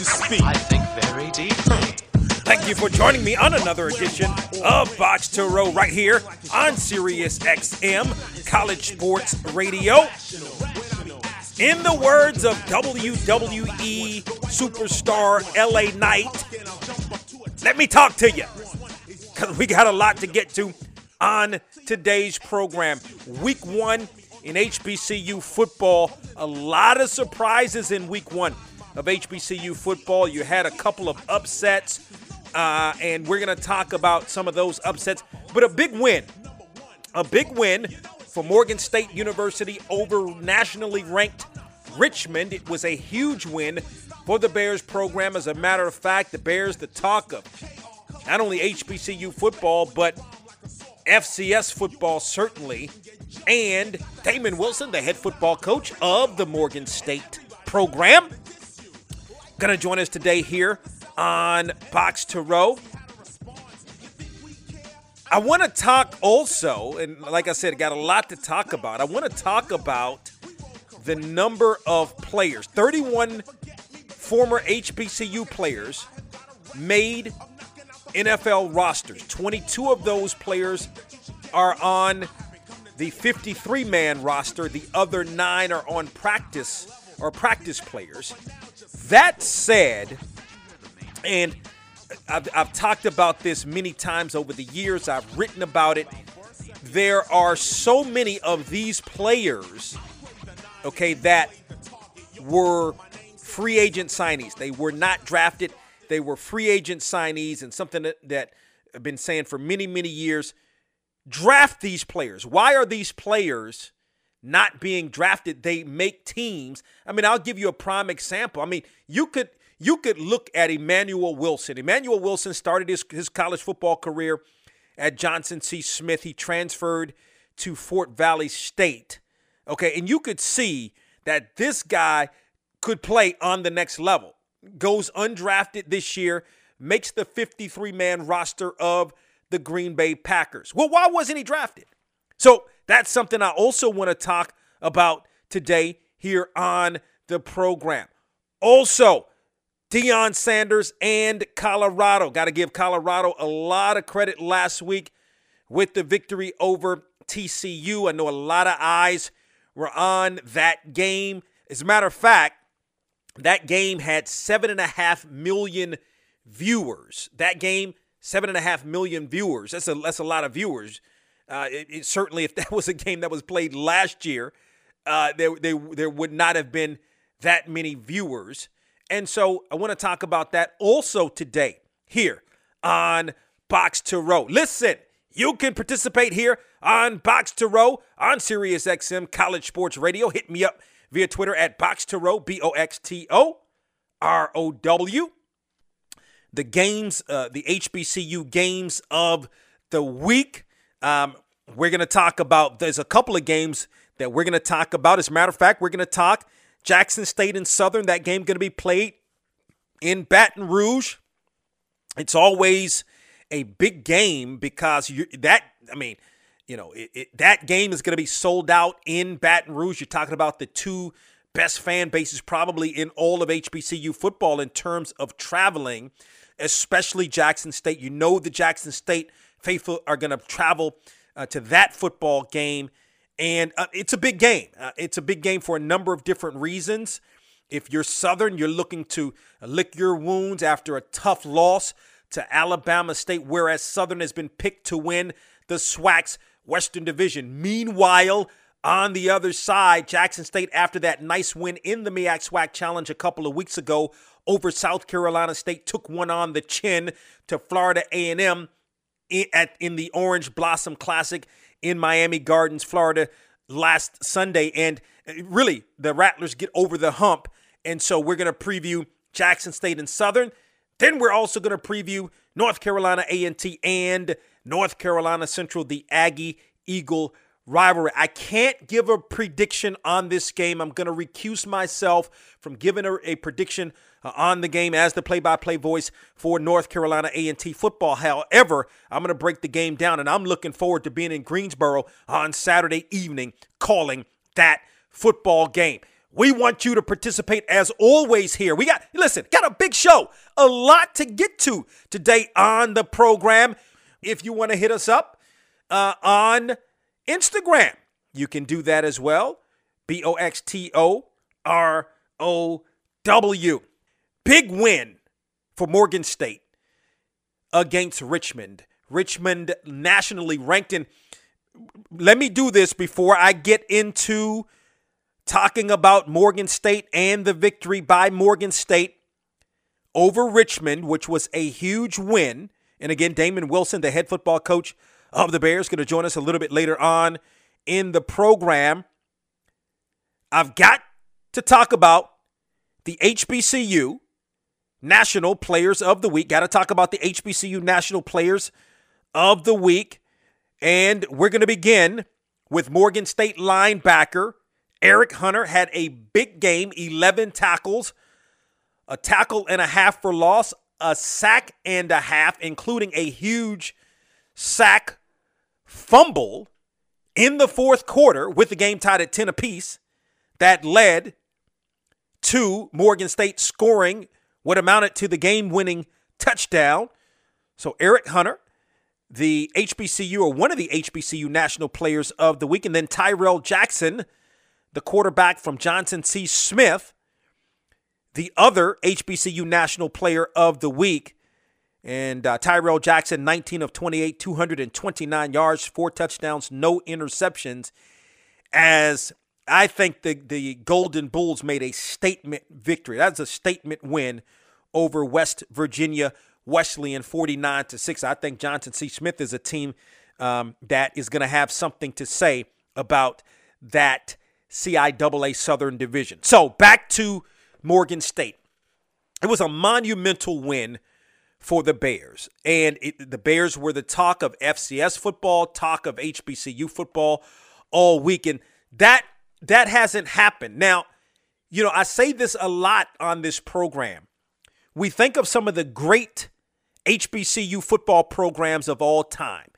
To speak. I think very deeply. Thank you for joining me on another edition of Box to Row right here on Sirius XM College Sports Radio. In the words of WWE superstar LA Knight, let me talk to you because we got a lot to get to on today's program. Week one in HBCU football, a lot of surprises in week one of HBCU football. You had a couple of upsets, uh, and we're going to talk about some of those upsets, but a big win. A big win for Morgan State University over nationally ranked Richmond. It was a huge win for the Bears program. As a matter of fact, the Bears, the talk of not only HBCU football, but FCS football, certainly. And Damon Wilson, the head football coach of the Morgan State program, going to join us today here on Box to Row. I want to talk also, and like I said, got a lot to talk about. I want to talk about the number of players 31 former HBCU players made NFL rosters. 22 of those players are on the 53 man roster, the other nine are on practice or practice players. That said, and I've, I've talked about this many times over the years, I've written about it. There are so many of these players, okay, that were free agent signees. They were not drafted, they were free agent signees, and something that, that I've been saying for many, many years draft these players. Why are these players not being drafted? They make teams. I mean, I'll give you a prime example. I mean, you could you could look at Emmanuel Wilson. Emmanuel Wilson started his, his college football career at Johnson C. Smith. He transferred to Fort Valley State. Okay, and you could see that this guy could play on the next level. Goes undrafted this year, makes the 53 man roster of the Green Bay Packers. Well, why wasn't he drafted? So that's something I also want to talk about today here on the program. Also, Deion Sanders and Colorado. Got to give Colorado a lot of credit last week with the victory over TCU. I know a lot of eyes were on that game. As a matter of fact, that game had seven and a half million viewers. That game, seven and a half million viewers. That's a that's a lot of viewers. Uh, it, it, certainly, if that was a game that was played last year, uh, there, there would not have been that many viewers. And so I want to talk about that also today here on Box to Row. Listen, you can participate here on Box to Row on Sirius XM College Sports Radio. Hit me up via Twitter at Box to Row, B O X T O R O W. The games, uh, the HBCU games of the week. Um, we're going to talk about, there's a couple of games that we're going to talk about. As a matter of fact, we're going to talk Jackson State and Southern. That game going to be played in Baton Rouge. It's always a big game because you that I mean, you know, it, it, that game is going to be sold out in Baton Rouge. You're talking about the two best fan bases probably in all of HBCU football in terms of traveling, especially Jackson State. You know the Jackson State faithful are going to travel uh, to that football game and uh, it's a big game. Uh, it's a big game for a number of different reasons. If you're Southern, you're looking to lick your wounds after a tough loss to Alabama State, whereas Southern has been picked to win the SWAC's Western Division. Meanwhile, on the other side, Jackson State, after that nice win in the MEAC SWAC Challenge a couple of weeks ago over South Carolina State, took one on the chin to Florida A&M at, in the Orange Blossom Classic in Miami Gardens, Florida, last Sunday. And uh, really, the Rattlers get over the hump. And so we're going to preview Jackson State and Southern. Then we're also going to preview North Carolina A&T and North Carolina Central, the Aggie Eagle rivalry. I can't give a prediction on this game. I'm going to recuse myself from giving a, a prediction uh, on the game as the play-by-play voice for North Carolina A&T football. However, I'm going to break the game down, and I'm looking forward to being in Greensboro on Saturday evening calling that football game. We want you to participate as always here. We got, listen, got a big show, a lot to get to today on the program. If you want to hit us up uh, on Instagram. You can do that as well. B O X T O R O W. Big win for Morgan State against Richmond. Richmond nationally ranked in. Let me do this before I get into talking about Morgan State and the victory by Morgan State over Richmond, which was a huge win. And again, Damon Wilson, the head football coach of the Bears, going to join us a little bit later on in the program. I've got to talk about the HBCU National Players of the Week. Got to talk about the HBCU National Players of the Week. And we're going to begin with Morgan State linebacker Eric Hunter had a big game, 11 tackles, a tackle and a half for loss, a sack and a half, including a huge sack fumble in the fourth quarter with the game tied at 10 apiece that led to Morgan State scoring what amounted to the game winning touchdown. So, Eric Hunter, the HBCU or one of the HBCU national players of the week, and then Tyrell Jackson, the quarterback from Johnson C. Smith, the other HBCU national player of the week. And uh, Tyrell Jackson, 19 of 28, 229 yards, four touchdowns, no interceptions. As I think the, the Golden Bulls made a statement victory. That's a statement win over West Virginia Wesleyan, 49 to 6. I think Johnson C. Smith is a team um, that is going to have something to say about that CIAA Southern Division. So back to Morgan State. It was a monumental win for the Bears. And it, the Bears were the talk of FCS football, talk of HBCU football all weekend. That that hasn't happened. Now, you know, I say this a lot on this program. We think of some of the great HBCU football programs of all time.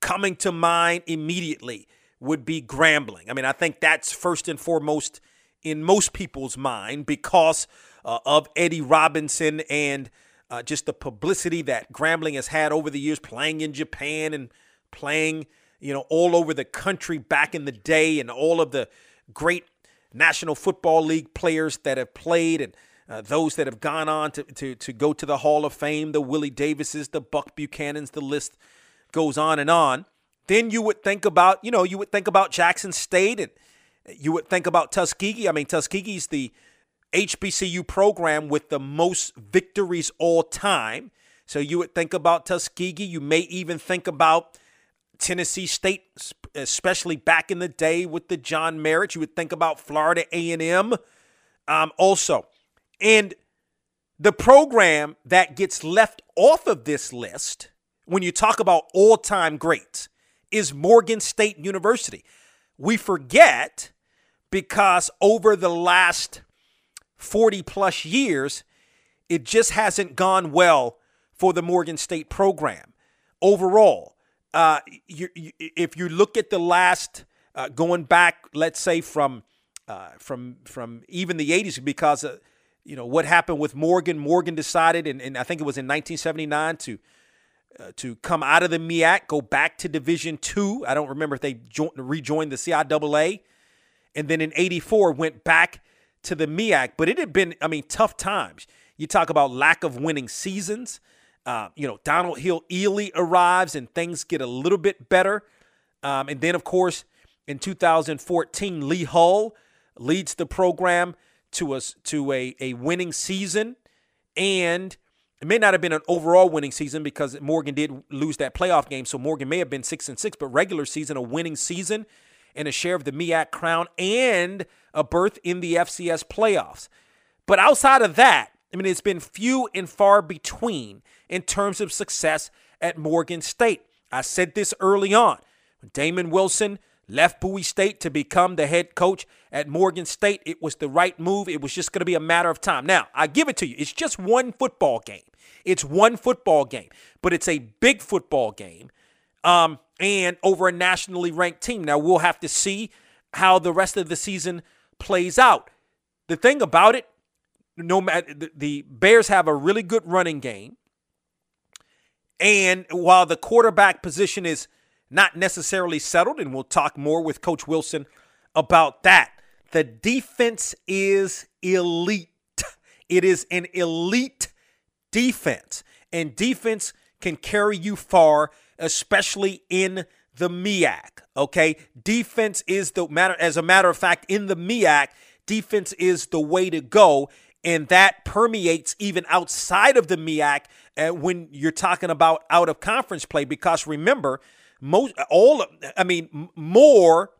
Coming to mind immediately would be Grambling. I mean, I think that's first and foremost in most people's mind because uh, of Eddie Robinson and uh, just the publicity that Grambling has had over the years, playing in Japan and playing, you know, all over the country back in the day, and all of the great National Football League players that have played, and uh, those that have gone on to, to to go to the Hall of Fame, the Willie Davises, the Buck Buchanans, the list goes on and on. Then you would think about, you know, you would think about Jackson State, and you would think about Tuskegee. I mean, Tuskegee's the HBCU program with the most victories all time. So you would think about Tuskegee. You may even think about Tennessee State, especially back in the day with the John Merritt. You would think about Florida A&M um, also. And the program that gets left off of this list when you talk about all-time greats is Morgan State University. We forget because over the last 40 plus years, it just hasn't gone well for the Morgan State program overall. Uh, you, you, if you look at the last, uh, going back, let's say from uh, from from even the 80s, because you know what happened with Morgan. Morgan decided, and, and I think it was in 1979, to uh, to come out of the MEAC, go back to Division Two. I don't remember if they jo- rejoined the CIAA, and then in '84 went back to the MEAC, but it had been, I mean, tough times. You talk about lack of winning seasons. Uh, you know, Donald Hill-Eley arrives and things get a little bit better. Um, and then, of course, in 2014, Lee Hull leads the program to us to a, a winning season. And it may not have been an overall winning season because Morgan did lose that playoff game. So Morgan may have been six and six, but regular season, a winning season and a share of the MEAC crown and a berth in the FCS playoffs. But outside of that, I mean, it's been few and far between in terms of success at Morgan State. I said this early on. When Damon Wilson left Bowie State to become the head coach at Morgan State, it was the right move. It was just going to be a matter of time. Now, I give it to you. It's just one football game. It's one football game, but it's a big football game um, and over a nationally ranked team. Now, we'll have to see how the rest of the season plays out. The thing about it, no matter the Bears have a really good running game. And while the quarterback position is not necessarily settled, and we'll talk more with Coach Wilson about that, the defense is elite. It is an elite defense, and defense can carry you far, especially in the MEAC. Okay, defense is the matter. As a matter of fact, in the MEAC, defense is the way to go, and that permeates even outside of the MEAC uh, when you're talking about out of conference play. Because remember, most all I mean more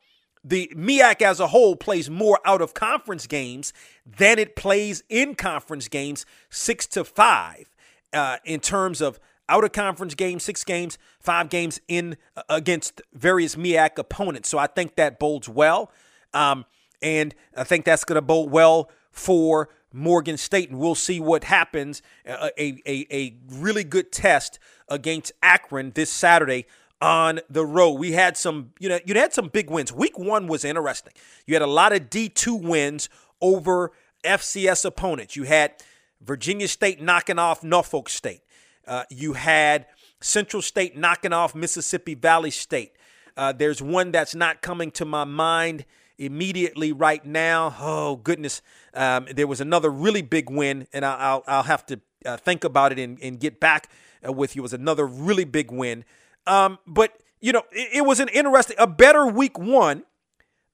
the MEAC as a whole plays more out of conference games than it plays in conference games, six to five, uh, in terms of out of conference games, six games, five games in uh, against various MEAC opponents. So I think that bodes well, um, and I think that's going to bode well for Morgan State, and we'll see what happens. Uh, a, a a really good test against Akron this Saturday on the road. We had some, you know, you had some big wins. Week one was interesting. You had a lot of D2 wins over FCS opponents. You had Virginia State knocking off Norfolk State. Uh, you had Central State knocking off Mississippi Valley State. Uh, there's one that's not coming to my mind immediately right now. Oh goodness, um, there was another really big win, and I'll I'll, have to uh, think about it and, and get back uh, with you. It was another really big win um, but you know, it, it was an interesting, a better week one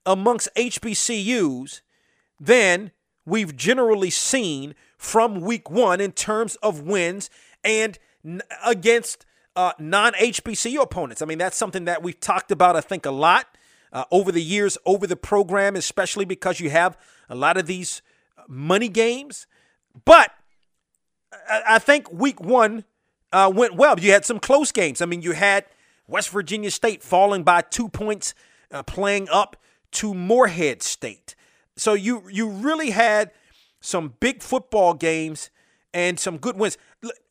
amongst HBCUs than we've generally seen from week one in terms of wins and against uh, non HBCU opponents. I mean, that's something that we've talked about, I think, a lot uh, over the years, over the program, especially because you have a lot of these money games. But I, I think week one uh, went well. You had some close games. I mean, you had West Virginia State falling by two points, uh, playing up to Morehead State. So you you really had some big football games and some good wins.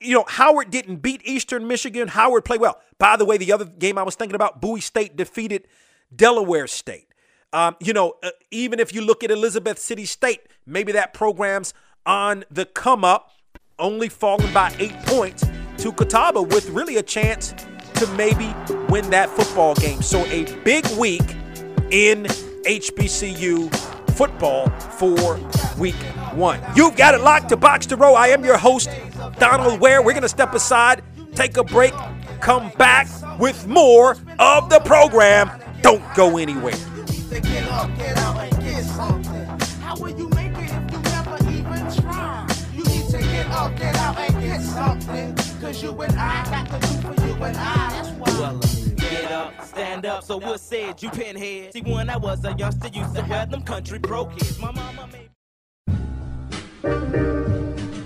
You know, Howard didn't beat Eastern Michigan. Howard played well. By the way, the other game I was thinking about, Bowie State defeated Delaware State. Um, you know, uh, even if you look at Elizabeth City State, maybe that program's on the come up, only falling by eight points to Catawba with really a chance to maybe win that football game. So a big week in HBCU football for week one. You've got it locked to Box to Row. I am your host, Donal Ware. We're going to step aside, take a break, come back with more of the program. Don't go anywhere. stand up. So what said you pinhead? See, when I was a youngster, used to wear them country pro kids. My mama made.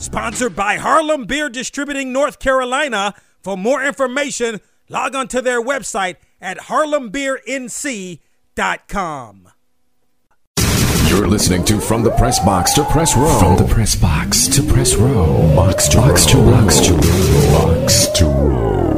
Sponsored by Harlem Beer Distributing North Carolina. For more information, log on to their website at harlembeernc.com. You're listening to From the Press Box to Press Row. From the Press Box to Press Row. Box to Box to Box to Box to Row.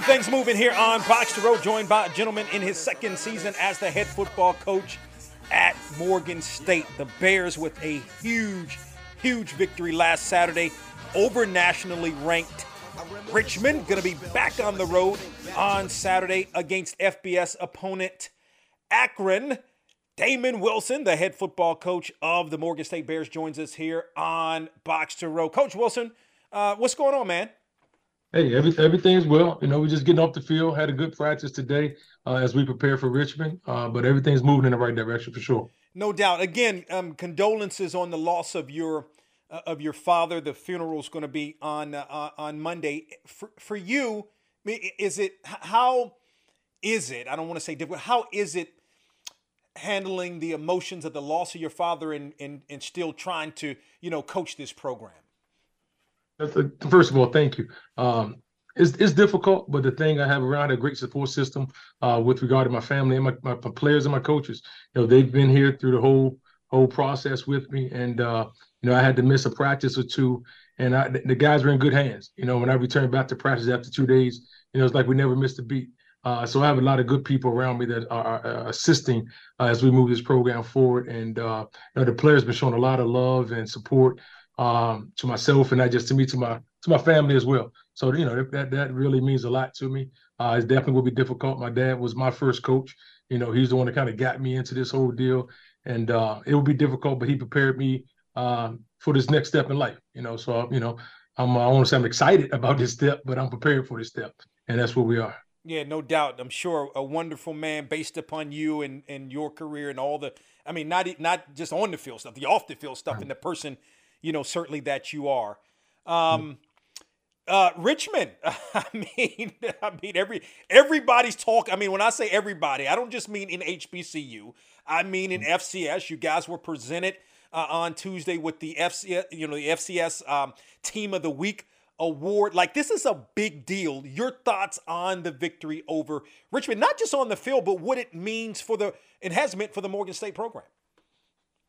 Keep things moving here on Box to Row, joined by a gentleman in his second season as the head football coach at Morgan State. The Bears with a huge, huge victory last Saturday over nationally ranked Richmond. Going to be back on the road on Saturday against FBS opponent Akron. Damon Wilson, the head football coach of the Morgan State Bears, joins us here on Box to Row. Coach Wilson, uh, what's going on, man? Hey, every, everything's well. You know, we're just getting off the field. Had a good practice today uh, as we prepare for Richmond, uh, but everything's moving in the right direction for sure. No doubt. Again, um, condolences on the loss of your uh, of your father. The funeral is going to be on uh, on Monday. For for you, is it how is it? I don't want to say different. How is it handling the emotions of the loss of your father and and, and still trying to you know coach this program? First of all, thank you. Um, it's, it's difficult, but the thing I have around a great support system uh, with regard to my family and my, my, my, players and my coaches. You know, they've been here through the whole whole process with me, and uh, you know, I had to miss a practice or two, and I, the guys were in good hands. You know, when I returned back to practice after two days, you know, it's like we never missed a beat. Uh, so I have a lot of good people around me that are, are assisting uh, as we move this program forward, and uh, you know, the players been showing a lot of love and support um, to myself, and not just to me, to my to my family as well. So you know that that really means a lot to me. Uh, it definitely will be difficult. My dad was my first coach. You know, he's the one that kind of got me into this whole deal, and uh, it will be difficult, but he prepared me um, for this next step in life. You know, so you know, I'm I want to say I'm excited about this step, but I'm prepared for this step, and that's where we are. Yeah, no doubt. I'm sure a wonderful man based upon you and, and your career and all the I mean, not not just on the field stuff, the off the field stuff, and the person you know, certainly that you are. Um, uh, Richmond. I mean, I mean every everybody's talk. I mean, when I say everybody, I don't just mean in HBCU. I mean in FCS. You guys were presented uh, on Tuesday with the FCS, you know, the FCS um, Team of the Week award. Like this is a big deal. Your thoughts on the victory over Richmond, not just on the field, but what it means for the it has meant for the Morgan State program.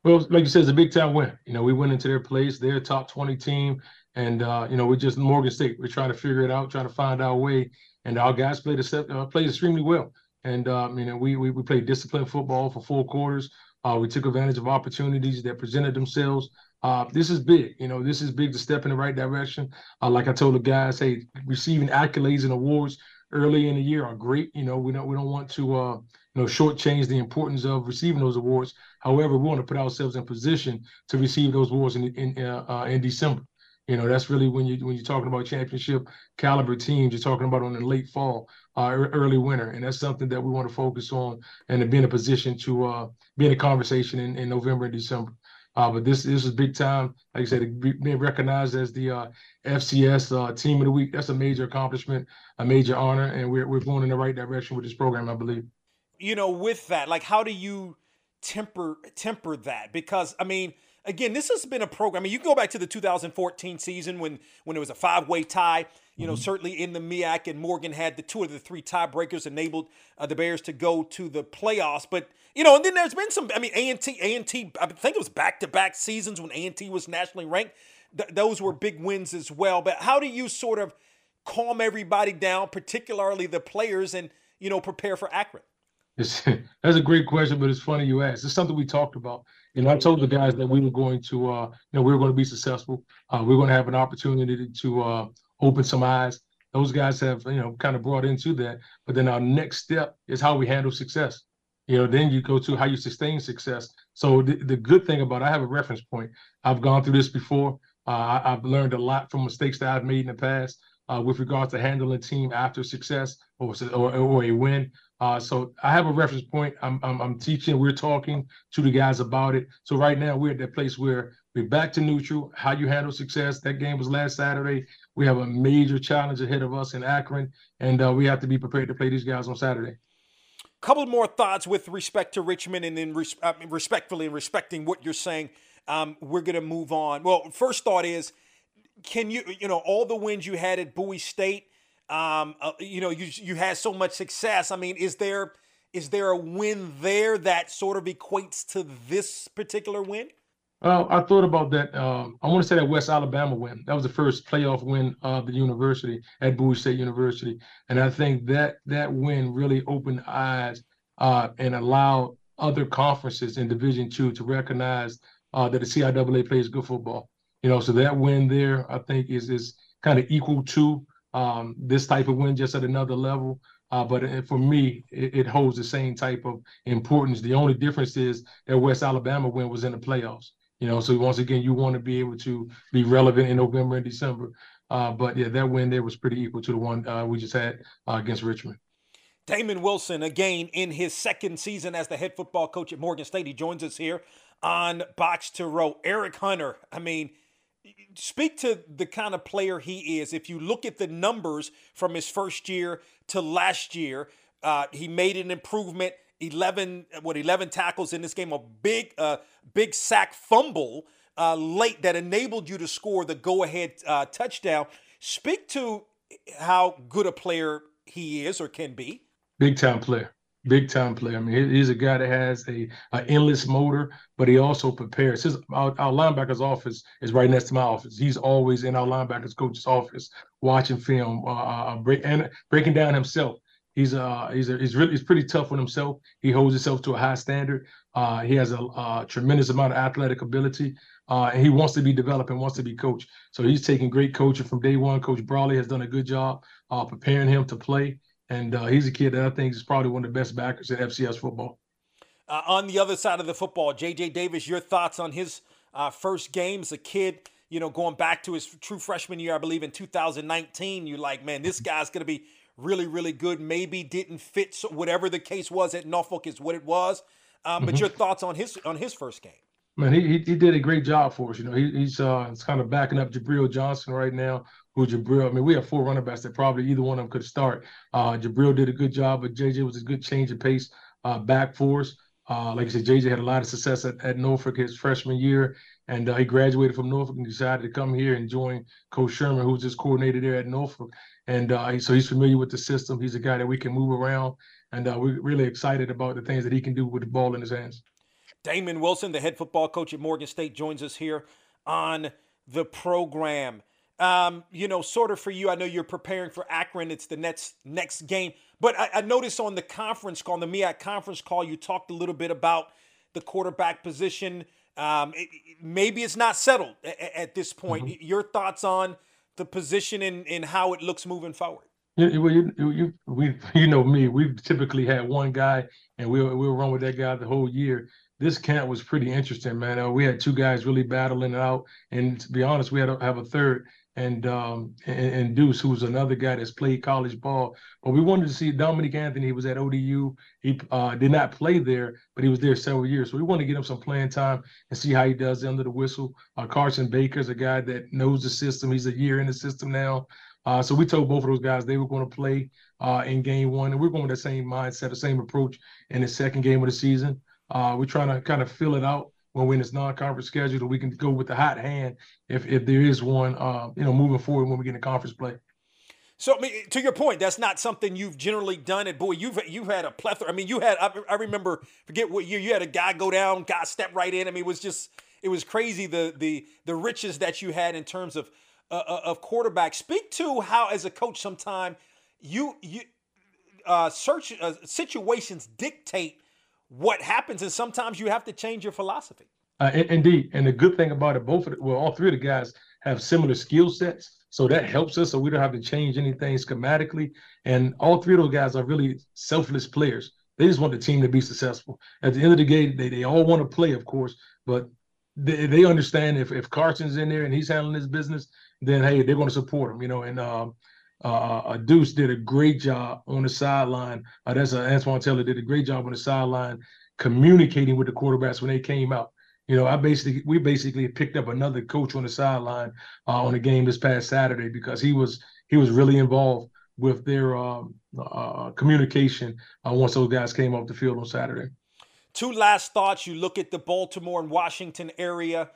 Well, like you said, it's a big time win. You know, we went into their place, their top 20 team, and uh, you know, we're just Morgan State. We're trying to figure it out, trying to find our way. And our guys played uh, played extremely well. And um, you know, we, we we played disciplined football for four quarters. Uh, we took advantage of opportunities that presented themselves. Uh, this is big. You know, this is big to step in the right direction. Uh, like I told the guys, hey, receiving accolades and awards early in the year are great. You know, we don't we don't want to uh, you know shortchange the importance of receiving those awards. However, we want to put ourselves in position to receive those awards in in uh, uh, in December. You know, that's really when you when you're talking about championship caliber teams, you're talking about on the late fall, uh, early winter, and that's something that we want to focus on and to be in a position to uh, be in a conversation in, in November and December. Uh, but this this is big time. Like I said, being recognized as the uh, FCS uh, Team of the Week, that's a major accomplishment, a major honor, and we're we're going in the right direction with this program, I believe. You know, with that, like, how do you temper temper that? Because I mean, again, this has been a program. I mean, you can go back to the 2014 season when when it was a five way tie. You know, mm-hmm. certainly in the MEAC and Morgan had the two of the three tiebreakers enabled uh, the Bears to go to the playoffs. But you know, and then there's been some. I mean, A and T, A and T. I think it was back to back seasons when A and T was nationally ranked. Th- those were big wins as well. But how do you sort of calm everybody down, particularly the players, and you know, prepare for Akron? It's, that's a great question, but it's funny you asked. It's something we talked about. You know, I told the guys that we were going to, uh, you know, we were going to be successful. Uh, we are going to have an opportunity to uh, open some eyes. Those guys have, you know, kind of brought into that. But then our next step is how we handle success. You know, then you go to how you sustain success. So the, the good thing about I have a reference point. I've gone through this before. Uh, I, have learned a lot from mistakes that I've made in the past uh, with regards to handling team after success or, or, or a win. Uh, so I have a reference point. I'm, I'm, I'm teaching. We're talking to the guys about it. So right now we're at that place where we're back to neutral. How you handle success? That game was last Saturday. We have a major challenge ahead of us in Akron, and uh, we have to be prepared to play these guys on Saturday. Couple more thoughts with respect to Richmond, and then res- uh, respectfully and respecting what you're saying. Um, we're to move on. Well, first thought is, can you, you know, all the wins you had at Bowie State um, uh, you know, you you had so much success. I mean, is there is there a win there that sort of equates to this particular win? Well, I thought about that. Um, I want to say that West Alabama win. That was the first playoff win of the university at Bowie State University, and I think that that win really opened eyes uh, and allowed other conferences in Division Two to recognize uh, that the CIAA plays good football. You know, so that win there, I think, is is kind of equal to um, this type of win, just at another level. Uh, but for me, it, it, holds the same type of importance. The only difference is that West Alabama win was in the playoffs. You know, so once again, you want to be able to be relevant in November and December. Uh, but yeah, that win there was pretty equal to the one uh, we just had uh, against Richmond. Damon Wilson, again, in his second season as the head football coach at Morgan State. He joins us here on Box to Row. Eric Hunter, I mean, speak to the kind of player he is. If you look at the numbers from his first year to last year, uh, he made an improvement. 11 what 11 tackles in this game a big uh, big sack fumble uh, late that enabled you to score the go ahead uh, touchdown speak to how good a player he is or can be big time player big time player. I mean, he's a guy that has a, a endless motor, but he also prepares. His our, our, linebackers office is right next to my office. He's always in our linebackers coach's office watching film, uh, uh, uh, break, and breaking down himself. He's uh he's a, he's really he's pretty tough on himself. He holds himself to a high standard. Uh, he has a, a tremendous amount of athletic ability. Uh, and he wants to be developed and wants to be coached. So he's taking great coaching from day one. Coach Brawley has done a good job uh, preparing him to play and uh, he's a kid that I think is probably one of the best backers in FCS football. Uh, on the other side of the football, JJ Davis, your thoughts on his uh, first game as a kid? You know, going back to his true freshman year, I believe in 2019. You're like, man, this guy's going to be really, really good. Maybe didn't fit, so whatever the case was at Norfolk is what it was. Um, but mm-hmm. your thoughts on his on his first game? Man, he, he did a great job for us. You know, he, he's uh, kind of backing up Jabril Johnson right now, who Jabril, I mean, we have four running backs that probably either one of them could start. Uh, Jabril did a good job, but JJ was a good change of pace uh, back for us. Uh, like I said, JJ had a lot of success at, at Norfolk his freshman year, and uh, he graduated from Norfolk and decided to come here and join Coach Sherman, who's just coordinator there at Norfolk. And uh, so he's familiar with the system. He's a guy that we can move around, and uh, we're really excited about the things that he can do with the ball in his hands. Damon Wilson, the head football coach at Morgan State, joins us here on the program um, you know, sort of for you. I know you're preparing for Akron. It's the next next game. But I, I noticed on the conference call, on the MEAC conference call, you talked a little bit about the quarterback position. Um, it, maybe it's not settled at, at this point. Mm-hmm. Your thoughts on the position and, and how it looks moving forward? Well, you, you, we, you know me. We've typically had one guy, and we'll we'll run with that guy the whole year. This camp was pretty interesting, man. Uh, we had two guys really battling it out, and to be honest, we had to have a third and um and, and, Deuce, who's another guy that's played college ball. But we wanted to see Dominic Anthony. He was at ODU. He uh, did not play there, but he was there several years. So we want to get him some playing time and see how he does under the whistle. Uh, Carson Baker's a guy that knows the system. He's a year in the system now. Uh, so we told both of those guys they were going to play uh, in game one, and we're going with the same mindset, the same approach in the second game of the season. Uh, we're trying to kind of fill it out when we're in this non-conference schedule, we can go with the hot hand if if there is one, uh, you know, moving forward when we get in conference play. So, I mean, to your point, that's not something you've generally done. It, boy, you've you've had a plethora. I mean, you had. I, I remember, forget what year you had a guy go down, guy step right in. I mean, it was just it was crazy the the the riches that you had in terms of uh, uh of quarterback. Speak to how, as a coach, sometime you you uh, search uh, situations dictate what happens, is sometimes you have to change your philosophy. Uh, indeed, and the good thing about it, both of the, well, all three of the guys have similar skill sets, so that helps us. So we don't have to change anything schematically, and all three of those guys are really selfless players. They just want the team to be successful. At the end of the game, they, they all want to play, of course, but they, they understand if if Carson's in there and he's handling his business, then hey, they're going to support him, you know. And um, uh, uh, Deuce did a great job on the sideline. Uh, that's uh, Antoine Taylor did a great job on the sideline communicating with the quarterbacks when they came out. You know, I basically we basically picked up another coach on the sideline uh, on the game this past Saturday because he was he was really involved with their um, uh, communication uh, once those guys came off the field on Saturday. Two last thoughts. You look at the Baltimore and Washington area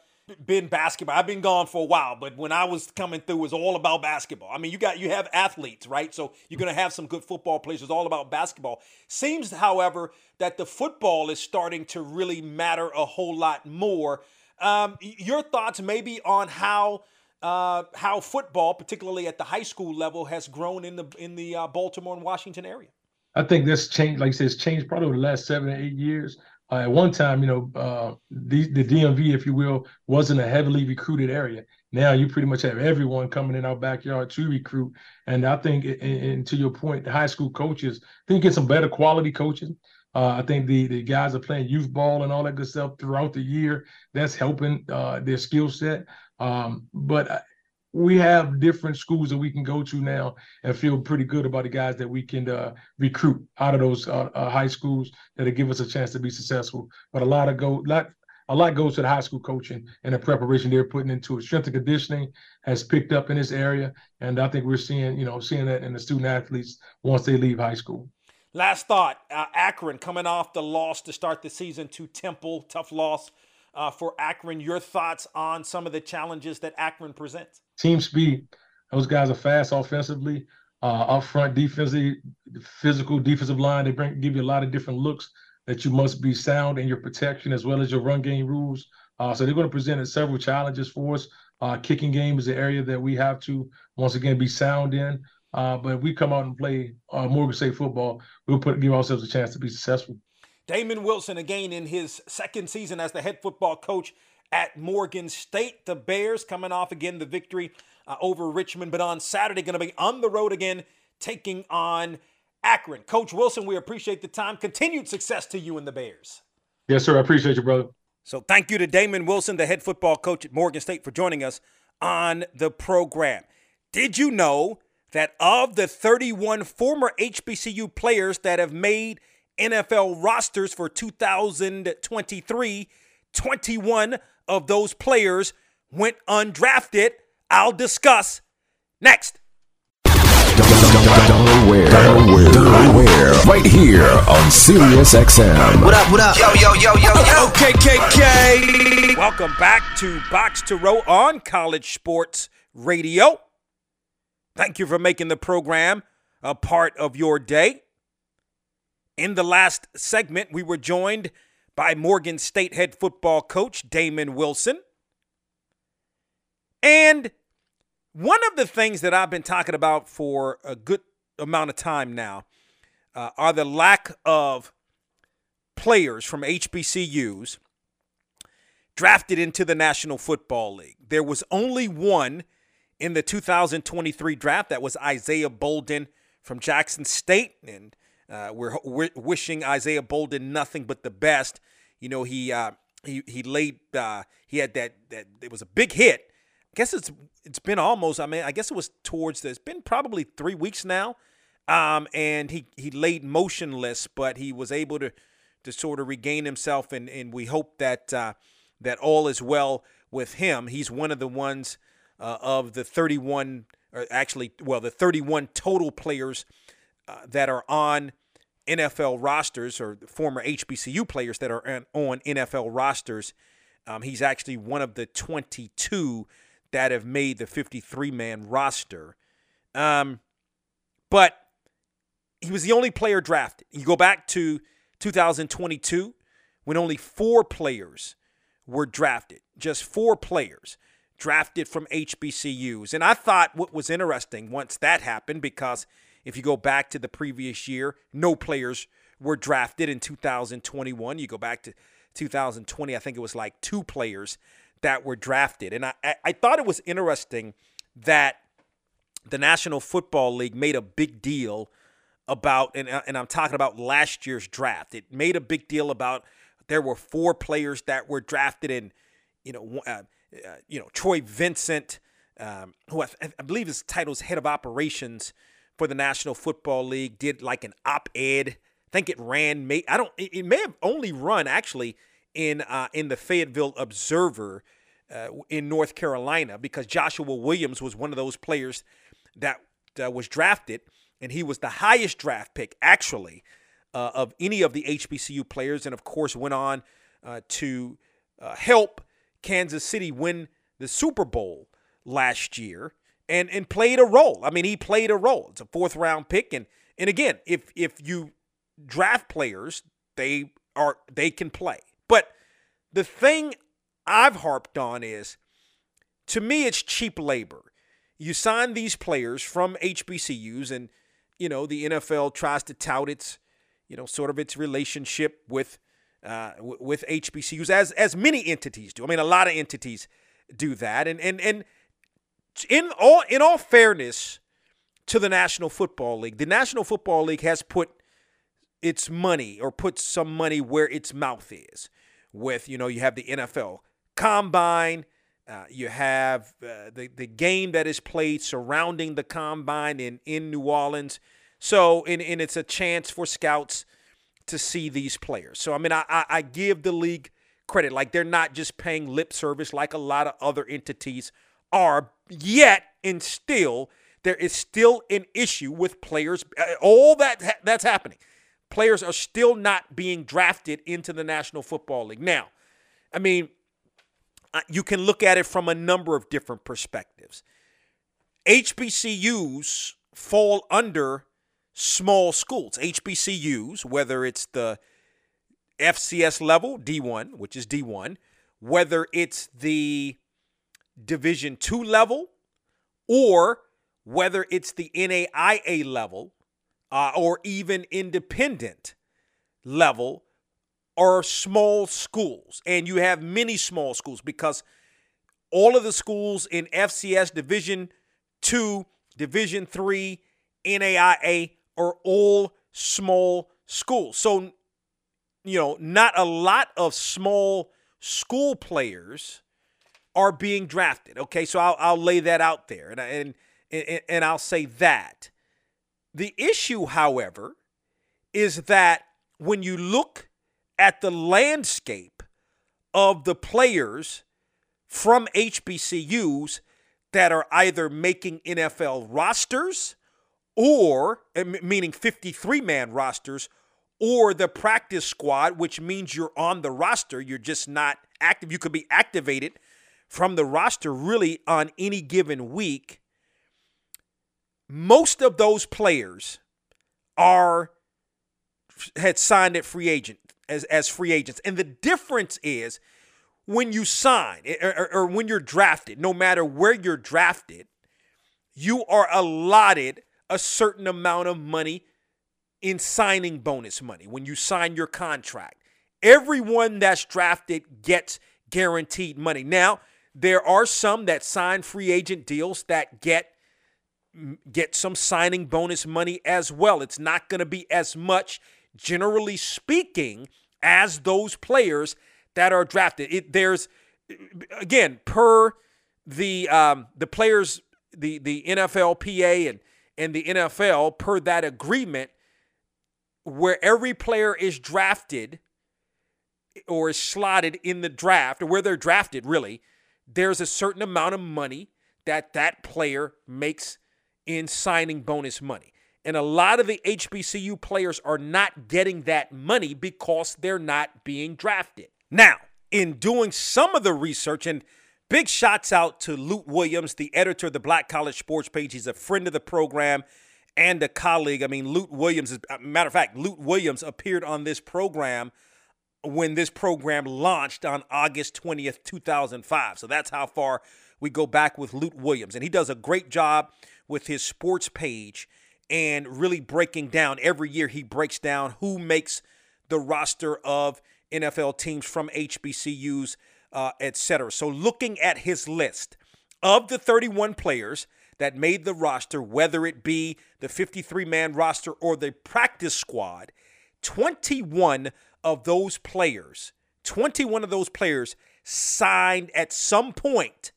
been basketball. I've been gone for a while, but when I was coming through, it was all about basketball. I mean, you got you have athletes, right? So you're going to have some good football players. It's all about basketball. Seems, however, that the football is starting to really matter a whole lot more. Um, your thoughts maybe on how uh, how football, particularly at the high school level, has grown in the in the uh, Baltimore and Washington area. I think this changed, like I said, it's changed probably over the last seven or eight years. Uh, at one time, you know, uh, the, the DMV, if you will, wasn't a heavily recruited area. Now you pretty much have everyone coming in our backyard to recruit. And I think, and, and to your point, the high school coaches, I think get some better quality coaching. Uh, I think the the guys are playing youth ball and all that good stuff throughout the year. That's helping uh, their skill set. Um, but we have different schools that we can go to now and feel pretty good about the guys that we can uh, recruit out of those uh, uh, high schools that'll give us a chance to be successful. But a lot of go lot a lot goes to the high school coaching and the preparation they're putting into it. Strength and conditioning has picked up in this area, and I think we're seeing you know seeing that in the student athletes once they leave high school. Last thought: uh, Akron coming off the loss to start the season to Temple, tough loss uh, for Akron. Your thoughts on some of the challenges that Akron presents? Team speed. Those guys are fast offensively, uh, up front defensively, physical defensive line. They bring give you a lot of different looks that you must be sound in your protection as well as your run game rules. Uh, so they're going to present several challenges for us. Uh, kicking game is the area that we have to once again be sound in. Uh, but if we come out and play uh, Morgan State football, we'll put give ourselves a chance to be successful. Damon Wilson again in his second season as the head football coach at Morgan State. The Bears coming off again the victory uh, over Richmond, but on Saturday going to be on the road again, taking on Akron. Coach Wilson, we appreciate the time. Continued success to you and the Bears. Yes, sir. I appreciate you, brother. So thank you to Damon Wilson, the head football coach at Morgan State, for joining us on the program. Did you know that of the 31 former HBCU players that have made – NFL rosters for 2023. 21 of those players went undrafted. I'll discuss next. Delaware. Delaware. Delaware. Right here on Sirius XM. What up, what up? Yo, yo, yo, yo, yo. KKK. Welcome back to Box to Row on College Sports Radio. Thank you for making the program a part of your day. In the last segment, we were joined by Morgan State head football coach Damon Wilson. And one of the things that I've been talking about for a good amount of time now uh, are the lack of players from HBCUs drafted into the National Football League. There was only one in the 2023 draft that was Isaiah Bolden from Jackson State. And uh, we're, we're, wishing Isaiah Bolden nothing but the best. You know, he uh, he he laid uh, he had that that it was a big hit. I guess it's it's been almost. I mean, I guess it was towards the. It's been probably three weeks now, um, and he he laid motionless, but he was able to to sort of regain himself, and and we hope that uh, that all is well with him. He's one of the ones uh, of the 31, or actually, well, the 31 total players uh, that are on NFL rosters or former HBCU players that are on NFL rosters. Um, he's actually one of the 22 that have made the 53 man roster. Um, but he was the only player drafted. You go back to 2022 when only four players were drafted, just four players drafted from HBCUs. And I thought what was interesting once that happened because if you go back to the previous year, no players were drafted in 2021. You go back to 2020, I think it was like two players that were drafted. And I, I thought it was interesting that the National Football League made a big deal about, and, and I'm talking about last year's draft. It made a big deal about there were four players that were drafted in, you know, uh, uh, you know, Troy Vincent, um, who I, I, believe his title is head of operations for the National Football League, did like an op-ed. I think it ran. May I don't. It, may have only run actually in uh, in the Fayetteville Observer uh, in North Carolina because Joshua Williams was one of those players that uh, was drafted, and he was the highest draft pick actually uh, of any of the HBCU players, and of course went on uh, to uh, help Kansas City win the Super Bowl last year and and played a role. I mean, he played a role. It's a fourth round pick, and and again, if if you draft players, they are they can play. But the thing I've harped on is to me, it's cheap labor. You sign these players from HBCUs, and you know the NFL tries to tout its, you know, sort of its relationship with uh, with HBCUs, as as many entities do. I mean, a lot of entities do that, and and and in all in all fairness to the National Football League, the National Football League has put its money or put some money where its mouth is. With you know, you have the NFL Combine. Uh, you have uh, the the game that is played surrounding the combine in in New Orleans. So, and, and it's a chance for scouts to see these players. So, I mean, I, I, I give the league credit. Like they're not just paying lip service like a lot of other entities are. Yet, and still, there is still an issue with players. uh, All that that's happening. Players are still not being drafted into the National Football League. Now, I mean, uh, you can look at it from a number of different perspectives. HBCUs fall under small schools. HBCUs, whether it's the FCS level, D1, which is D1, whether it's the Division 2 level or whether it's the NAIA level uh, or even independent level are small schools and you have many small schools because all of the schools in FCS Division 2, Division 3, NAIA are all small schools. So you know, not a lot of small school players are being drafted. Okay, so I'll, I'll lay that out there, and, and and and I'll say that the issue, however, is that when you look at the landscape of the players from HBCUs that are either making NFL rosters or meaning 53 man rosters or the practice squad which means you're on the roster you're just not active you could be activated from the roster really on any given week most of those players are had signed at free agent as as free agents and the difference is when you sign eh, or, or- or when you're drafted no matter where you're drafted you are allotted a certain amount of money in signing bonus money when you sign your contract. Everyone that's drafted gets guaranteed money. Now, there are some that sign free agent deals that get get some signing bonus money as well. It's not going to be as much generally speaking as those players that are drafted. It there's again per the um, the players the the NFLPA and and the NFL per that agreement where every player is drafted or is slotted in the draft or where they're drafted really there's a certain amount of money that that player makes in signing bonus money. And a lot of the HBCU players are not getting that money because they're not being drafted. Now in doing some of the research and big shots out to Lut Williams the editor of the Black College Sports page. He's a friend of the program and a colleague. I mean, Lut Williams, is, uh, matter of fact, Lut Williams appeared on this program when this program launched on August 20th, 2005. So that's how far we go back with Lut Williams. And he does a great job with his sports page and really breaking down every year he breaks down who makes the roster of NFL teams from HBCUs, uh, et cetera. So looking at his list of the 31 players that made the roster, whether it be the 53 man roster or the practice squad, 21 of those players, 21 of those players signed at some point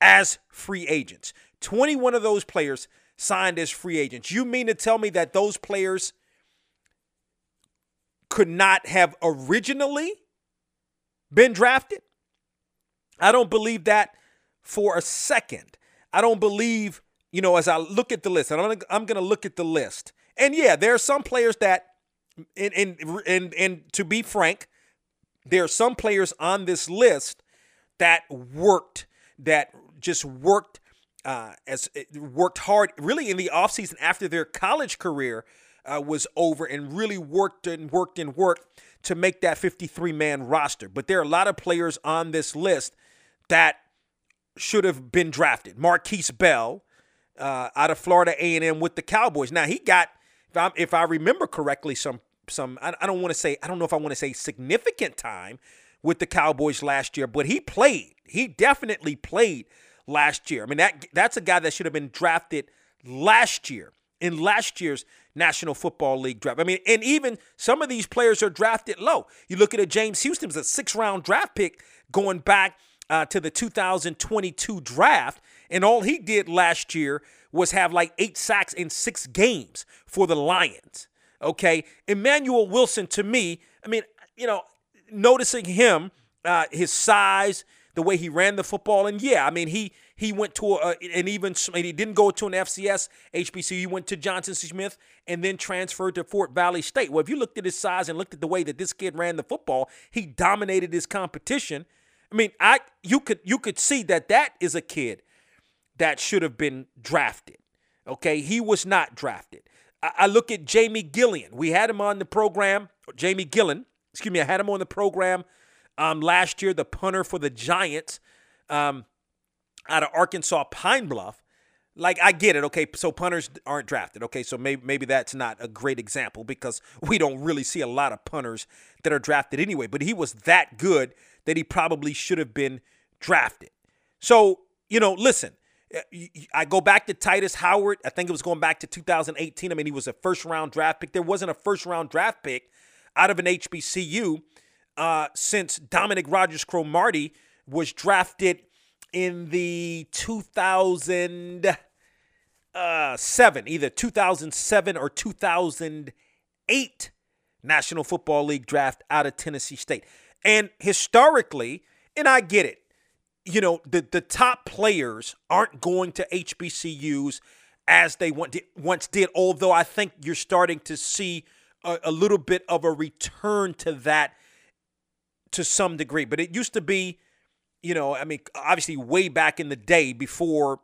as free agents. 21 of those players signed as free agents. You mean to tell me that those players could not have originally been drafted? I don't believe that for a second. I don't believe, you know, as I look at the list, and I'm going to look at the list. And yeah, there are some players that, and, and, and, and to be frank, there are some players on this list that worked, that just worked uh, as worked hard really in the offseason after their college career uh, was over and really worked and worked and worked to make that 53 man roster. But there are a lot of players on this list that should have been drafted. Markquese Bell uh, out of Florida A&M with the Cowboys. Now he got, if I, if I remember correctly, some some I, I don't want to say I don't know if I want to say significant time with the Cowboys last year, but he played. He definitely played last year. I mean that that's a guy that should have been drafted last year in last year's National Football League draft. I mean, and even some of these players are drafted low. You look at a James Houston, was a six round draft pick going back uh, to the 2022 draft, and all he did last year was have like eight sacks in six games for the Lions. Okay, Emmanuel Wilson to me, I mean, you know, noticing him, uh, his size, the way he ran the football, and yeah, I mean, he he went to a, and even he didn't go to an FCS HBCU. He went to Johnson Smith and then transferred to Fort Valley State. Well, if you looked at his size and looked at the way that this kid ran the football, he dominated his competition. I mean, I you could you could see that that is a kid that should have been drafted. Okay, he was not drafted. I, look at Jamie Gillian. We had him on the program. Jamie Gillan, excuse me. I had him on the program um, last year, the punter for the Giants. Um, out of Arkansas Pine Bluff. Like I get it, okay. So punters aren't drafted, okay. So maybe maybe that's not a great example because we don't really see a lot of punters that are drafted anyway. But he was that good that he probably should have been drafted. So you know, listen, I go back to Tytus Howard. I think it was going back to 2018. I mean, he was a first round draft pick. There wasn't a first round draft pick out of an HBCU uh, since Dominique Rodgers-Cromartie was drafted in the 2007, either 2007 or 2008 National Football League draft out of Tennessee State. And historically, and I get it, you know, the, the top players aren't going to HBCUs as they once did, although I think you're starting to see a, a little bit of a return to that to some degree. But it used to be you know, I mean, obviously way back in the day before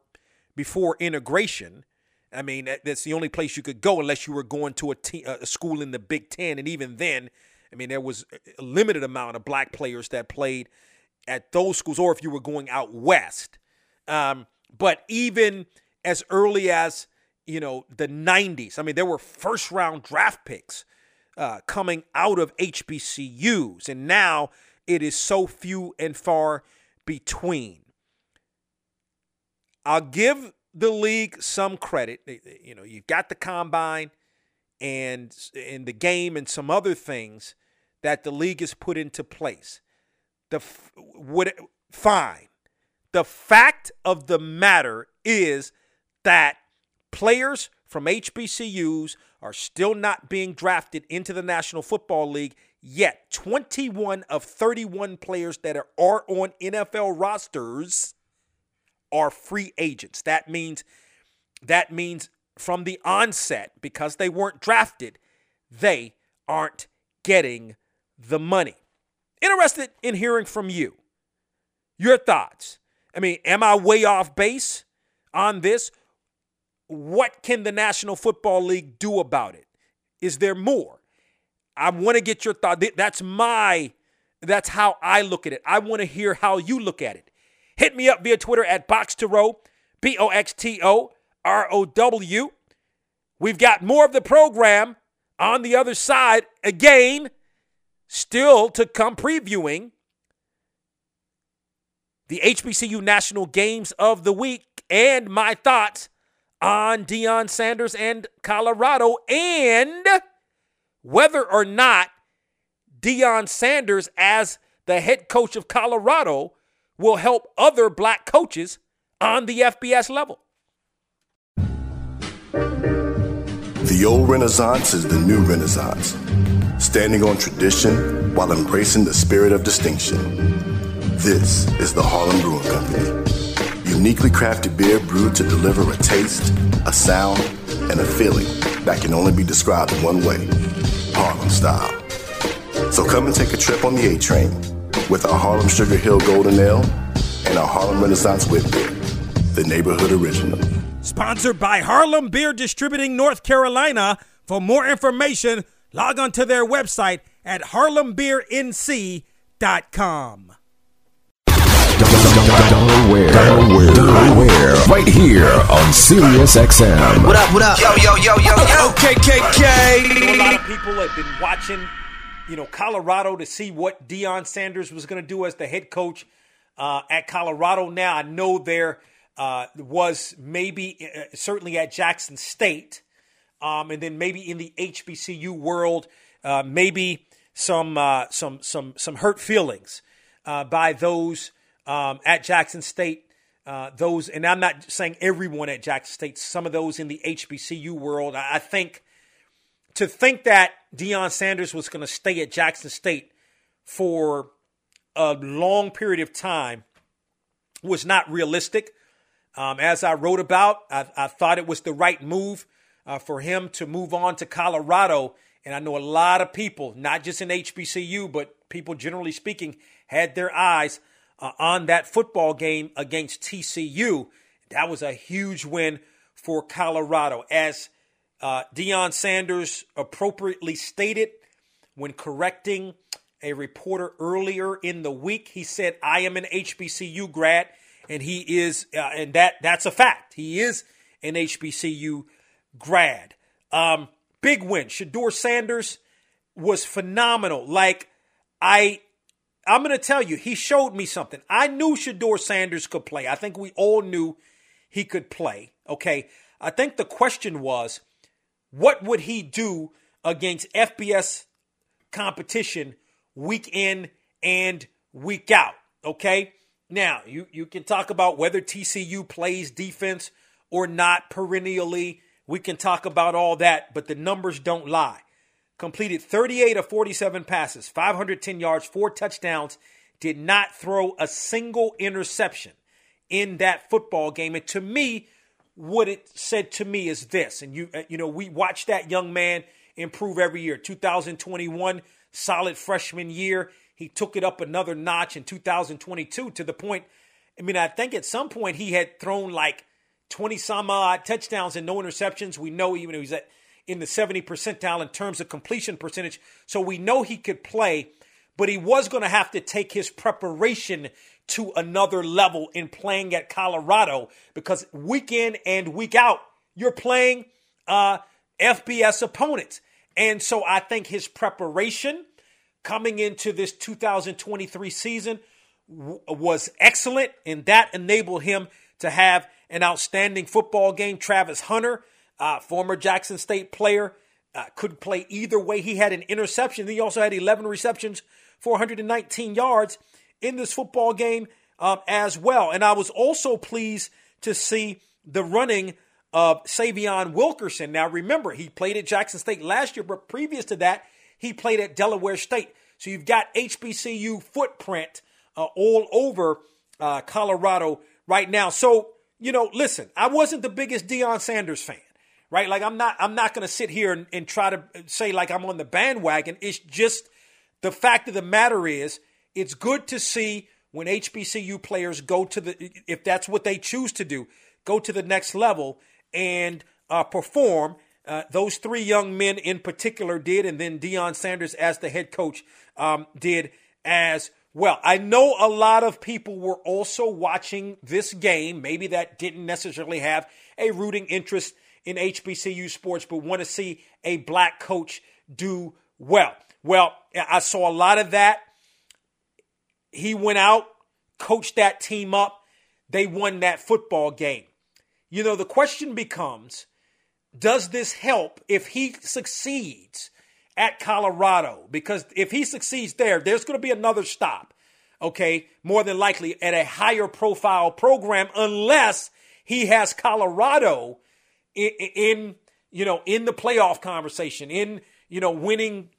before integration. I mean, that's the only place you could go unless you were going to a, te- a school in the Big Ten, and even then, I mean, there was a limited amount of black players that played at those schools, or if you were going out west. Um, but even as early as you know the 90s, I mean, there were first round draft picks uh, coming out of HBCUs, and now it is so few and far between. I'll give the league some credit. You know, you've got the combine and in the game and some other things that the league has put into place. The what fine. The fact of the matter is that players from HBCUs are still not being drafted into the National Football League Yet, 21 of 31 players that are, are on NFL rosters are free agents. That means that means from the onset because they weren't drafted, they aren't getting the money. Interested in hearing from you. Your thoughts. I mean, am I way off base on this? What can the National Football League do about it? Is there more? I want to get your thought. That's my, that's how I look at it. I want to hear how you look at it. Hit me up via Twitter at Box to Row, B O X T O R O W. We've got more of the program on the other side. Again, still to come previewing the HBCU National Games of the Week and my thoughts on Deion Sanders and Colorado and whether or not Deion Sanders, as the head coach of Colorado, will help other black coaches on the FBS level. The old Renaissance is the new Renaissance, standing on tradition while embracing the spirit of distinction. This is the Harlem Brewing Company, uniquely crafted beer brewed to deliver a taste, a sound, and a feeling that can only be described in one way Harlem style. So come and take a trip on the A train with our Harlem Sugar Hill Golden Ale and our Harlem Renaissance Wit Beer, the neighborhood original. Sponsored by Harlem Beer Distributing North Carolina. For more information, log on to their website at harlembeernc.com. Delaware, Delaware, Delaware, right here on Sirius XM. What up, what up? Yo, yo, yo, yo, yo. I know a lot of people have been watching, you know, Colorado to see what Deion Sanders was going to do as the head coach uh, at Colorado. Now I know there uh, was maybe uh, certainly at Jackson State, um, and then maybe in the HBCU world, uh, maybe some uh, some some some hurt feelings uh, by those um, at Jackson State. Uh, those, and I'm not saying everyone at Jackson State. Some of those in the HBCU world. I, I think to think that Deion Sanders was going to stay at Jackson State for a long period of time was not realistic. Um, as I wrote about, I, I, thought it was the right move uh, for him to move on to Colorado. And I know a lot of people, not just in HBCU, but people generally speaking, had their eyes uh, on that football game against TCU. That was a huge win for Colorado. As uh, Deion Sanders appropriately stated when correcting a reporter earlier in the week, he said, I am an HBCU grad and he is, uh, and that that's a fact. He is an HBCU grad. Um, big win. Shedeur Sanders was phenomenal. Like I, I'm going to tell you, he showed me something. I knew Shedeur Sanders could play. I think we all knew he could play. Okay. I think the question was, what would he do against FBS competition week in and week out? Okay. Now, you, you can talk about whether TCU plays defense or not perennially. We can talk about all that, but the numbers don't lie. Completed 38 of 47 passes, 510 yards, four touchdowns, did not throw a single interception in that football game. And to me, what it said to me is this, and you you know, we watch that young man improve every year. 2021, solid freshman year. He took it up another notch in 2022 to the point. I mean, I think at some point he had thrown like 20 some odd touchdowns and no interceptions. We know even he's at in the 70 percentile in terms of completion percentage. So we know he could play, but he was going to have to take his preparation to another level in playing at Colorado because week in and week out, you're playing uh, FBS opponents. And so I think his preparation coming into this 2023 season w- was excellent, and that enabled him to have an outstanding football game. Travis Hunter, uh, former Jackson State player, uh, could play either way. He had an interception. He also had 11 receptions, 419 yards in this football game um, as well. And I was also pleased to see the running of Sy'veon Wilkerson. Now, remember, he played at Jackson State last year, but previous to that, he played at Delaware State. So you've got HBCU footprint uh, all over uh, Colorado right now. So you know, listen, I wasn't the biggest Deion Sanders fan, right? Like I'm not. I'm not going to sit here and, and try to say like I'm on the bandwagon. It's just the fact of the matter is, it's good to see when HBCU players go to the if that's what they choose to do, go to the next level and uh, perform uh, those three young men in particular did, and then Deion Sanders as the head coach um, did as well. I know a lot of people were also watching this game, maybe that didn't necessarily have a rooting interest in HBCU sports, but want to see a black coach do well. Well, I saw a lot of that. He went out, coached that team up. They won that football game. You know, the question becomes does this help if he succeeds at Colorado? Because if he succeeds there, there's going to be another stop, okay? More than likely at a higher profile program, unless he has Colorado in, in you know, in the playoff conversation, in, you know, winning,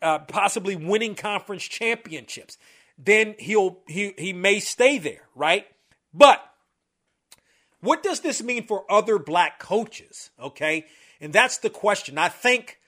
uh, possibly winning conference championships. Then he'll, he, he may stay there, right? But what does this mean for other black coaches? Okay. And that's the question. I think,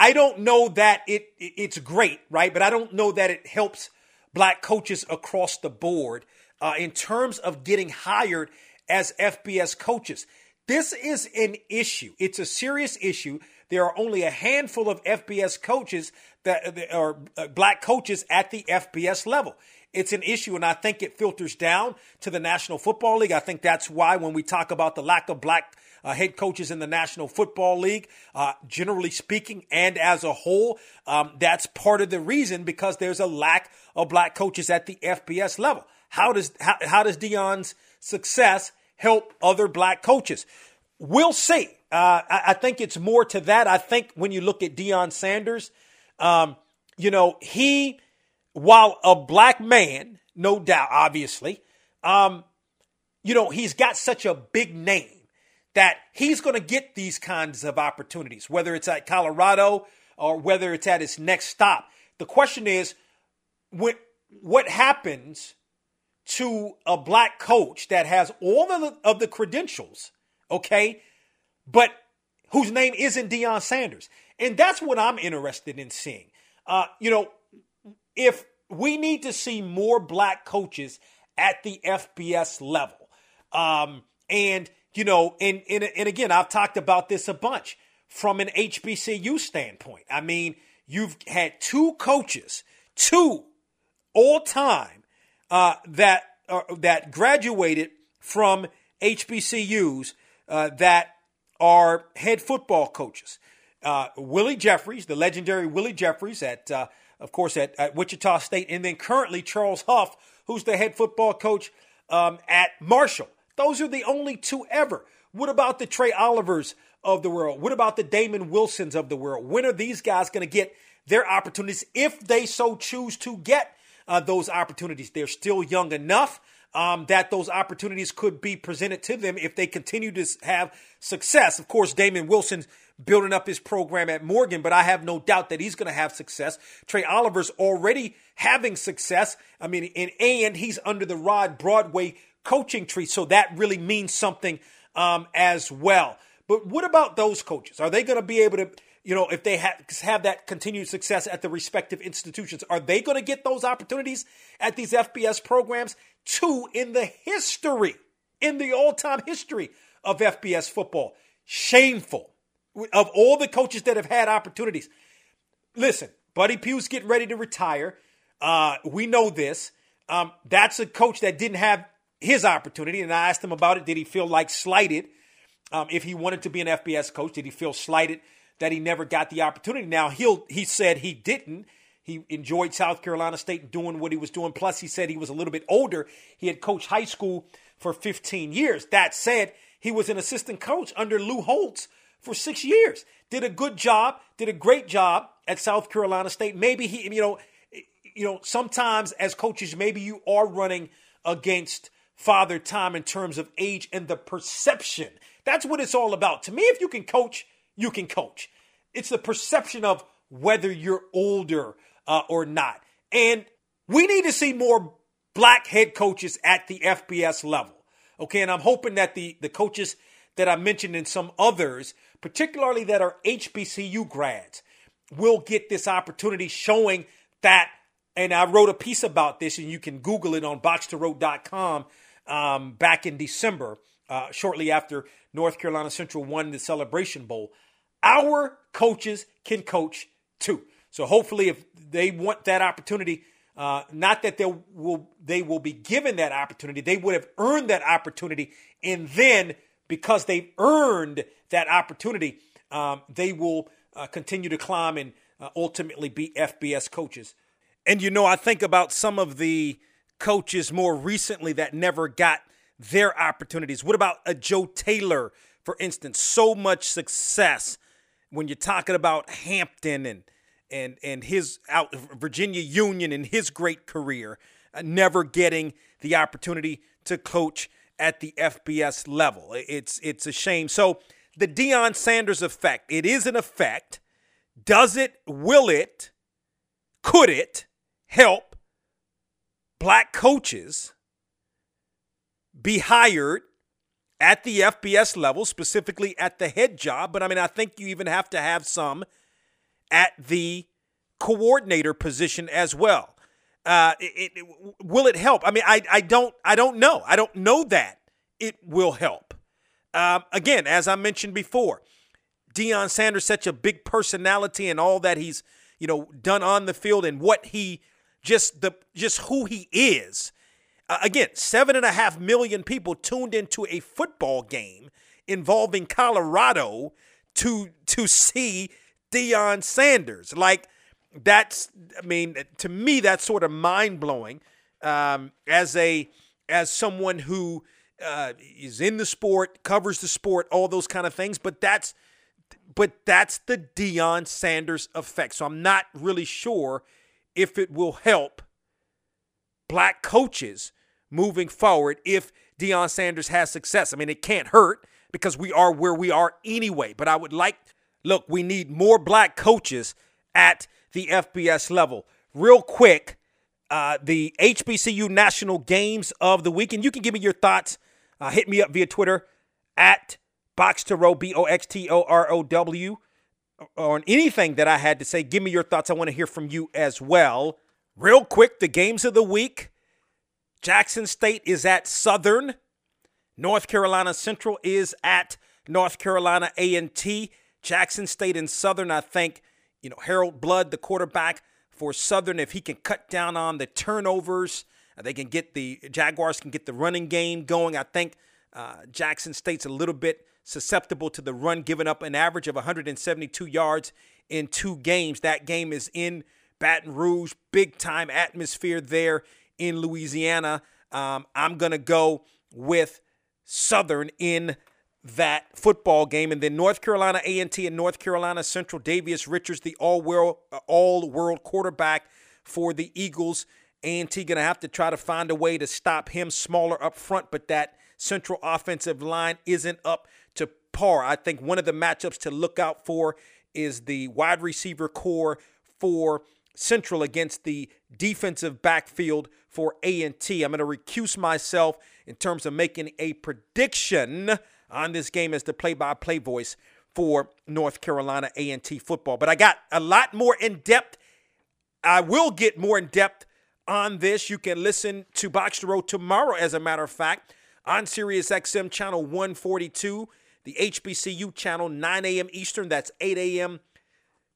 I don't know that it, it's great, right? But I don't know that it helps black coaches across the board uh, in terms of getting hired as FBS coaches. this is an issue. It's a serious issue. There are only a handful of FBS coaches that are uh, black coaches at the FBS level. It's an issue, and I think it filters down to the National Football League. I think that's why when we talk about the lack of black uh, head coaches in the National Football League, uh, generally speaking, and as a whole, um, that's part of the reason because there's a lack of black coaches at the FBS level. How does how, how does Deion's success help other black coaches? We'll see. Uh, I, I, think it's more to that. I think when you look at Deion Sanders, um, you know, he, while a black man, no doubt, obviously, um, you know, he's got such a big name that he's going to get these kinds of opportunities, whether it's at Colorado or whether it's at his next stop. The question is, when, what happens to a black coach that has all of the, of the credentials, okay, but whose name isn't Deion Sanders? And that's what I'm interested in seeing. Uh, you know, if we need to see more black coaches at the FBS level, um, and you know, and, and, and again, I've talked about this a bunch from an HBCU standpoint. I mean, you've had two coaches, two all time, uh, that uh, that graduated from HBCUs uh, that are head football coaches. Uh, Willie Jeffries, the legendary Willie Jeffries, at uh, of course at, at, Wichita State, and then currently Charles Huff, who's the head football coach um, at Marshall. Those are the only two ever. What about the Trei Olivers of the world? What about the Damon Wilsons of the world? When are these guys going to get their opportunities if they so choose to get uh, those opportunities? They're still young enough um, that those opportunities could be presented to them if they continue to have success. Of course, Damon Wilson's building up his program at Morgan, but I have no doubt that he's going to have success. Trei Oliver's already having success. I mean, and, and he's under the Rod Broadway coaching tree. So that really means something um, as well. But what about those coaches? Are they going to be able to, you know, if they have, have that continued success at the respective institutions, are they going to get those opportunities at these FBS programs? Two, in the history, in the all time history of FBS football, shameful. Of all the coaches that have had opportunities, listen, Buddy Pough's getting ready to retire. Uh, we know this. Um, that's a coach that didn't have his opportunity, and I asked him about it. Did he feel like slighted um, if he wanted to be an FBS coach? Did he feel slighted that he never got the opportunity? Now he'll he said he didn't. He enjoyed South Carolina State doing what he was doing. Plus, he said he was a little bit older. He had coached high school for 15 years. That said, he was an assistant coach under Lou Holtz for six years. Did a good job. Did a great job at South Carolina State. Maybe he, you know, you know, sometimes as coaches, maybe you are running against Father Time in terms of age and the perception. That's what it's all about. To me, if you can coach, you can coach. It's the perception of whether you're older uh, or not. And we need to see more black head coaches at the FBS level. Okay, and I'm hoping that the, the coaches that I mentioned and some others, particularly that are HBCU grads, will get this opportunity showing that. And I wrote a piece about this, and you can Google it on boxtorow.com um, back in December, uh, shortly after North Carolina Central won the Celebration Bowl. Our coaches can coach too. So hopefully, if they want that opportunity, uh, not that they will they will be given that opportunity, they would have earned that opportunity, and then because they've earned that opportunity, um, they will uh, continue to climb and uh, ultimately be FBS coaches. And you know, I think about some of the coaches more recently that never got their opportunities? What about a Joe Taylor, for instance? So much success when you're talking about Hampton and and and his out Virginia Union and his great career, uh, never getting the opportunity to coach at the FBS level. It's it's a shame. So the Deion Sanders effect, it is an effect. Does it? Will it? Could it help black coaches be hired at the FBS level, specifically at the head job. But I mean, I think you even have to have some at the coordinator position as well. Uh, it, it, will it help? I mean, I, I don't I don't know. I don't know that it will help. Um, again, as I mentioned before, Deion Sanders such a big personality and all that he's you know done on the field and what he just the just who he is. Uh, again, seven and a half million people tuned into a football game involving Colorado to to see Deion Sanders. Like that's, I mean, to me, that's sort of mind blowing. Um, as a as someone who uh, is in the sport, covers the sport, all those kind of things. But that's but that's the Deion Sanders effect. So I'm not really sure if it will help black coaches moving forward if Deion Sanders has success. I mean, it can't hurt because we are where we are anyway. But I would like, look, we need more black coaches at the FBS level. Real quick, uh, the HBCU National Games of the Week, and you can give me your thoughts. Uh, hit me up via Twitter at Box to Row, B O X T O R O W, on anything that I had to say. Give me your thoughts. I want to hear from you as well. Real quick, the games of the week. Jackson State is at Southern. North Carolina Central is at North Carolina A&T. Jackson State and Southern, I think, you know, Harold Blood, the quarterback for Southern, if he can cut down on the turnovers, uh, they can get the Jaguars can get the running game going. I think uh, Jackson State's a little bit susceptible to the run, giving up an average of 172 yards in two games. That game is in Baton Rouge, big time atmosphere there in Louisiana. Um, I'm gonna go with Southern in that football game, and then North Carolina A&T and North Carolina Central. Davius Richards, the all-world uh, all-world quarterback for the Eagles. A&T gonna have to try to find a way to stop him smaller up front, but that Central offensive line isn't up to par. I think one of the matchups to look out for is the wide receiver corps for Central against the defensive backfield for A&T. I'm going to recuse myself in terms of making a prediction on this game as the play-by-play voice for North Carolina A&T football. But I got a lot more in depth. I will get more in depth on this. You can listen to Box to Row tomorrow, as a matter of fact, on Sirius XM channel 142, the HBCU channel, 9 a.m. Eastern. That's 8 a.m.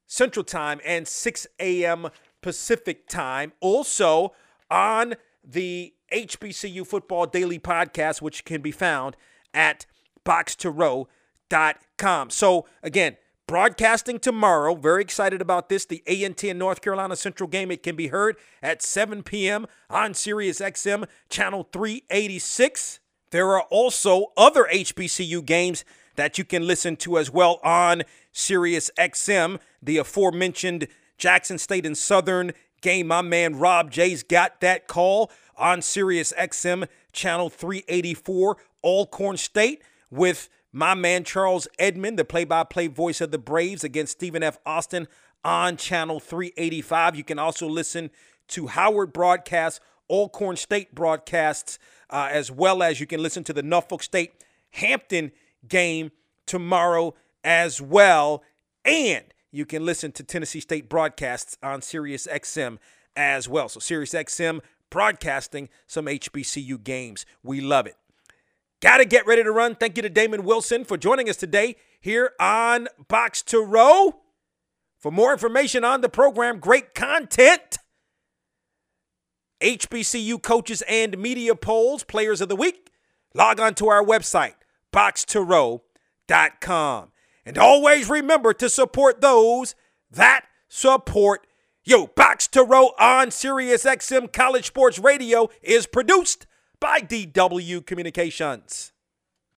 Central Time and 6 a.m. Pacific Time. Also on the HBCU Football Daily Podcast, which can be found at boxtorow.com. So, again, broadcasting tomorrow. Very excited about this. The A&T and North Carolina Central game. It can be heard at 7 p.m. on Sirius XM channel 386. There are also other HBCU games that you can listen to as well on Sirius XM. The aforementioned Jackson State and Southern game. My man Rob J's got that call on Sirius XM channel 384, Alcorn State, with my man Charles Edmond, the play by play voice of the Braves, against Stephen F. Austin on channel 385. You can also listen to Howard broadcasts, Alcorn State broadcasts, uh, as well as you can listen to the Norfolk State Hampton game tomorrow as well. And you can listen to Tennessee State broadcasts on Sirius XM as well. So Sirius XM broadcasting some HBCU games. We love it. Got to get ready to run. Thank you to Damon Wilson for joining us today here on Box to Row. For more information on the program, great content, HBCU coaches and media polls, players of the week, log on to our website, boxtorow.com. And always remember to support those that support you. Box to Row on Sirius XM College Sports Radio is produced by DW Communications.